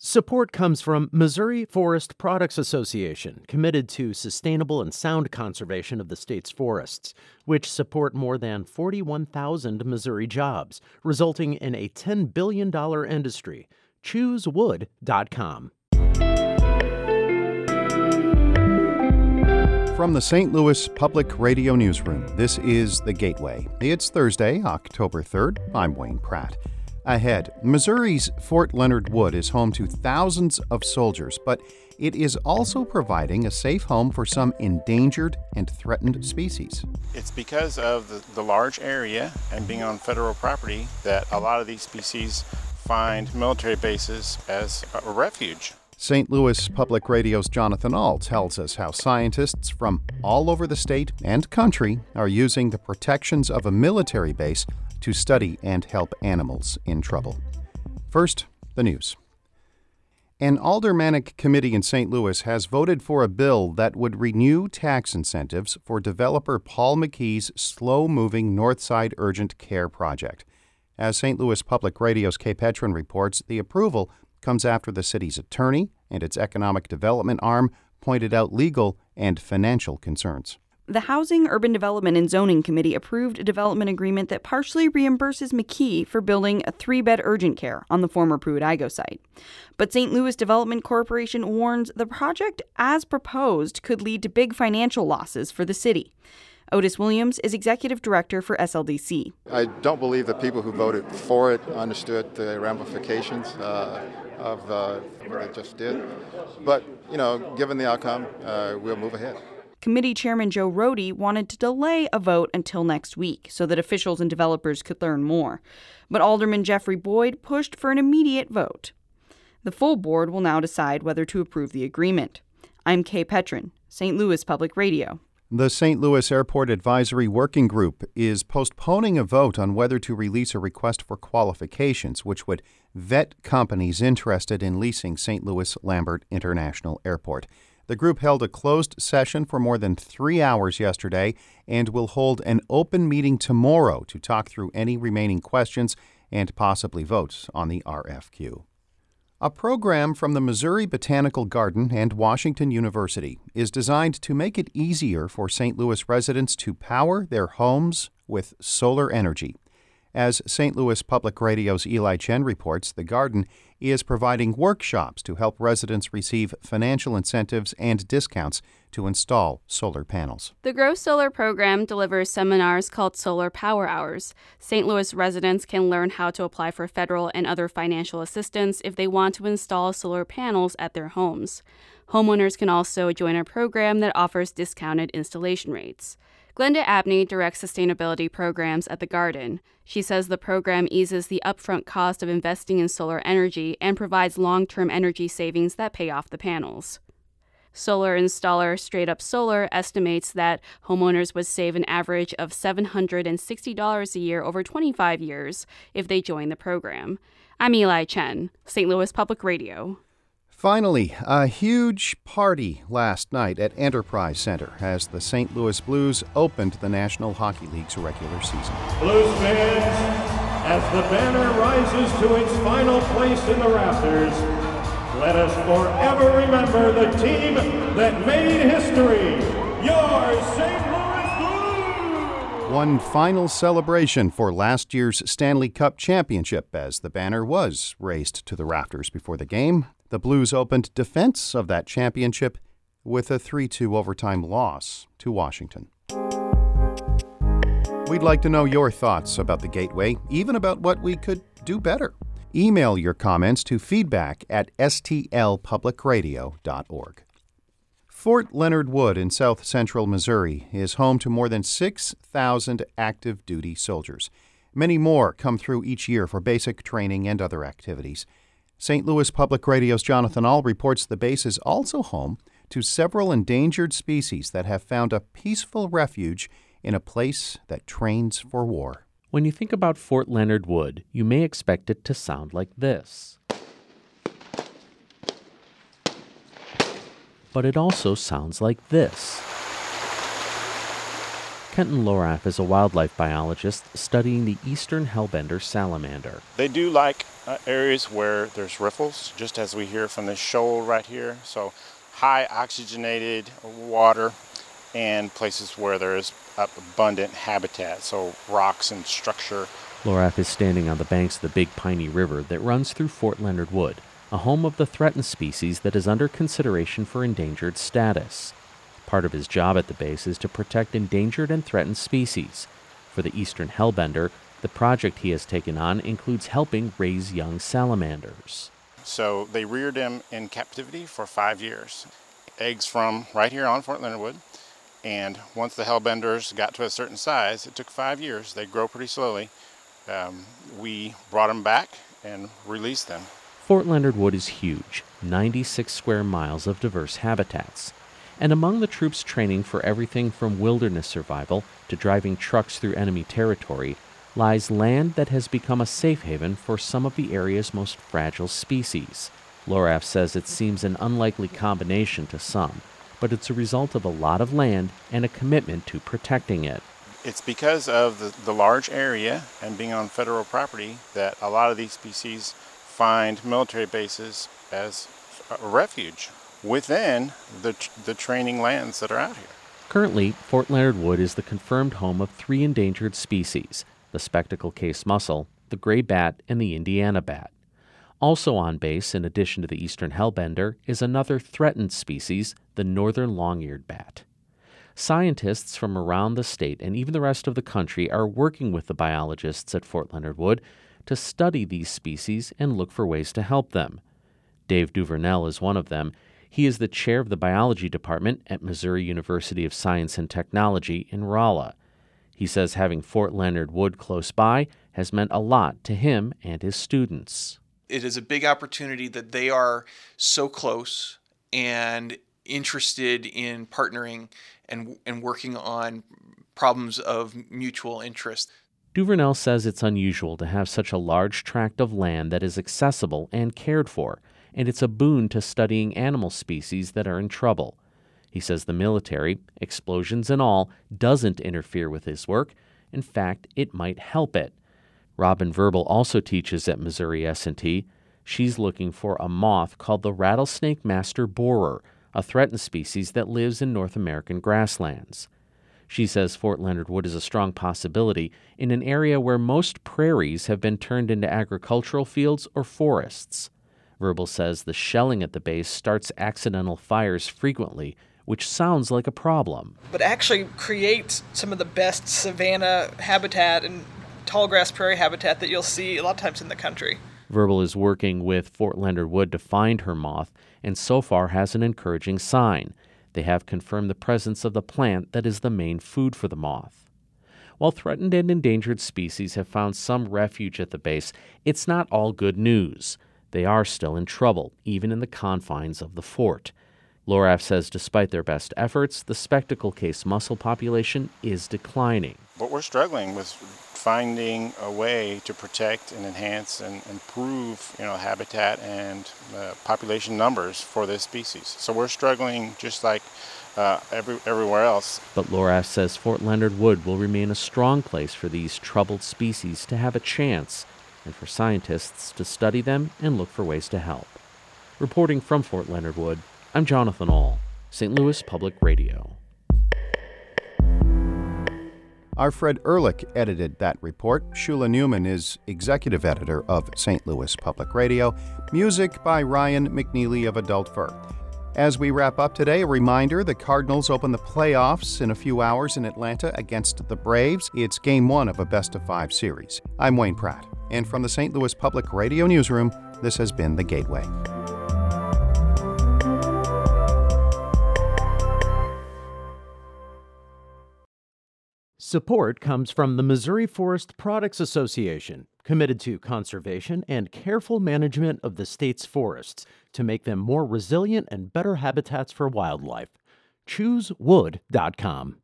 Support comes from Missouri Forest Products Association, committed to sustainable and sound conservation of the state's forests, which support more than 41,000 Missouri jobs, resulting in a $10 billion industry. ChooseWood.com. From the St. Louis Public Radio Newsroom, this is The Gateway. It's Thursday, October 3rd. I'm Wayne Pratt. Ahead, Missouri's Fort Leonard Wood is home to thousands of soldiers, but it is also providing a safe home for some endangered and threatened species. It's because of the, the large area and being on federal property that a lot of these species find military bases as a refuge. St. Louis Public Radio's Jonathan Ahl tells us how scientists from all over the state and country are using the protections of a military base to study and help animals in trouble. First, the news. An aldermanic committee in St. Louis has voted for a bill that would renew tax incentives for developer Paul McKee's slow moving Northside Urgent Care project. As St. Louis Public Radio's Kae Petrin reports, the approval comes after the city's attorney and its economic development arm pointed out legal and financial concerns. The Housing, Urban Development, and Zoning Committee approved a development agreement that partially reimburses McKee for building a three bed urgent care on the former Pruitt-Igoe site. But St. Louis Development Corporation warns the project, as proposed, could lead to big financial losses for the city. Otis Williams is executive director for SLDC. I don't believe the people who voted for it understood the ramifications uh, of uh, what they just did. But, you know, given the outcome, uh, we'll move ahead. Committee Chairman Joe Roddy wanted to delay a vote until next week so that officials and developers could learn more. But Alderman Jeffrey Boyd pushed for an immediate vote. The full board will now decide whether to approve the agreement. I'm Kae Petrin, St. Louis Public Radio. The St. Louis Airport Advisory Working Group is postponing a vote on whether to release a request for qualifications, which would vet companies interested in leasing St. Louis Lambert International Airport. The group held a closed session for more than three hours yesterday and will hold an open meeting tomorrow to talk through any remaining questions and possibly vote on the RFQ. A program from the Missouri Botanical Garden and Washington University is designed to make it easier for St. Louis residents to power their homes with solar energy. As St. Louis Public Radio's Eli Chen reports, the garden is providing workshops to help residents receive financial incentives and discounts to install solar panels. The Grow Solar program delivers seminars called Solar Power Hours. St. Louis residents can learn how to apply for federal and other financial assistance if they want to install solar panels at their homes. Homeowners can also join a program that offers discounted installation rates. Glenda Abney directs sustainability programs at the Garden. She says the program eases the upfront cost of investing in solar energy and provides long term energy savings that pay off the panels. Solar installer Straight Up Solar estimates that homeowners would save an average of $760 a year over 25 years if they join the program. I'm Eli Chen, St. Louis Public Radio. Finally, a huge party last night at Enterprise Center as the St. Louis Blues opened the National Hockey League's regular season. Blues fans, as the banner rises to its final place in the rafters, let us forever remember the team that made history, your St. Louis Blues! One final celebration for last year's Stanley Cup championship as the banner was raised to the rafters before the game. The Blues opened defense of that championship with a 3 2 overtime loss to Washington. We'd like to know your thoughts about the Gateway, even about what we could do better. Email your comments to feedback at stlpublicradio.org. Fort Leonard Wood in south central Missouri is home to more than 6,000 active duty soldiers. Many more come through each year for basic training and other activities. St. Louis Public Radio's Jonathan Ahl reports the base is also home to several endangered species that have found a peaceful refuge in a place that trains for war. When you think about Fort Leonard Wood, you may expect it to sound like this. But it also sounds like this. Kenton Lohraff is a wildlife biologist studying the eastern hellbender salamander. They do like uh, areas where there's riffles, just as we hear from this shoal right here. So high oxygenated water and places where there is abundant habitat, so rocks and structure. Lohraff is standing on the banks of the Big Piney River that runs through Fort Leonard Wood, a home of the threatened species that is under consideration for endangered status. Part of his job at the base is to protect endangered and threatened species. For the eastern hellbender, the project he has taken on includes helping raise young salamanders. So they reared them in captivity for five years. Eggs from right here on Fort Leonard Wood. And once the hellbenders got to a certain size, it took five years. They grow pretty slowly. Um, we brought them back and released them. Fort Leonard Wood is huge 96 square miles of diverse habitats. And among the troops training for everything from wilderness survival to driving trucks through enemy territory lies land that has become a safe haven for some of the area's most fragile species. Lohraff says it seems an unlikely combination to some, but it's a result of a lot of land and a commitment to protecting it. It's because of the, the large area and being on federal property that a lot of these species find military bases as a refuge within the, the training lands that are out here. Currently, Fort Leonard Wood is the confirmed home of three endangered species the spectacle case mussel, the gray bat, and the Indiana bat. Also on base, in addition to the eastern hellbender, is another threatened species, the northern long eared bat. Scientists from around the state and even the rest of the country are working with the biologists at Fort Leonard Wood to study these species and look for ways to help them. Dave Duvernell is one of them. He is the chair of the biology department at Missouri University of Science and Technology in Rolla. He says having Fort Leonard Wood close by has meant a lot to him and his students. It is a big opportunity that they are so close and interested in partnering and, and working on problems of mutual interest. Duvernell says it's unusual to have such a large tract of land that is accessible and cared for, and it's a boon to studying animal species that are in trouble. He says the military, explosions and all, doesn't interfere with his work. In fact, it might help it. Robin Verble also teaches at Missouri S&T. She's looking for a moth called the rattlesnake master borer, a threatened species that lives in North American grasslands. She says Fort Leonard Wood is a strong possibility in an area where most prairies have been turned into agricultural fields or forests. Verble says the shelling at the base starts accidental fires frequently, which sounds like a problem. But actually creates some of the best savanna habitat and tall grass prairie habitat that you'll see a lot of times in the country. Verble is working with Fort Leonard Wood to find her moth and so far has an encouraging sign. They have confirmed the presence of the plant that is the main food for the moth. While threatened and endangered species have found some refuge at the base, it's not all good news. They are still in trouble, even in the confines of the fort. Lohraff says despite their best efforts, the spectacle case mussel population is declining. But we're struggling with finding a way to protect and enhance and improve you know, habitat and uh, population numbers for this species. So we're struggling just like uh, every, everywhere else. But Lohraff says Fort Leonard Wood will remain a strong place for these troubled species to have a chance and for scientists to study them and look for ways to help. Reporting from Fort Leonard Wood, I'm Jonathan Ahl, St. Louis Public Radio. Our Fred Ehrlich edited that report. Shula Neuman is executive editor of St. Louis Public Radio. Music by Ryan McNeely of Adult Fur. As we wrap up today, a reminder the Cardinals open the playoffs in a few hours in Atlanta against the Braves. It's game one of a best of five series. I'm Wayne Pratt, and from the St. Louis Public Radio Newsroom, this has been The Gateway. Support comes from the Missouri Forest Products Association, committed to conservation and careful management of the state's forests to make them more resilient and better habitats for wildlife. ChooseWood.com.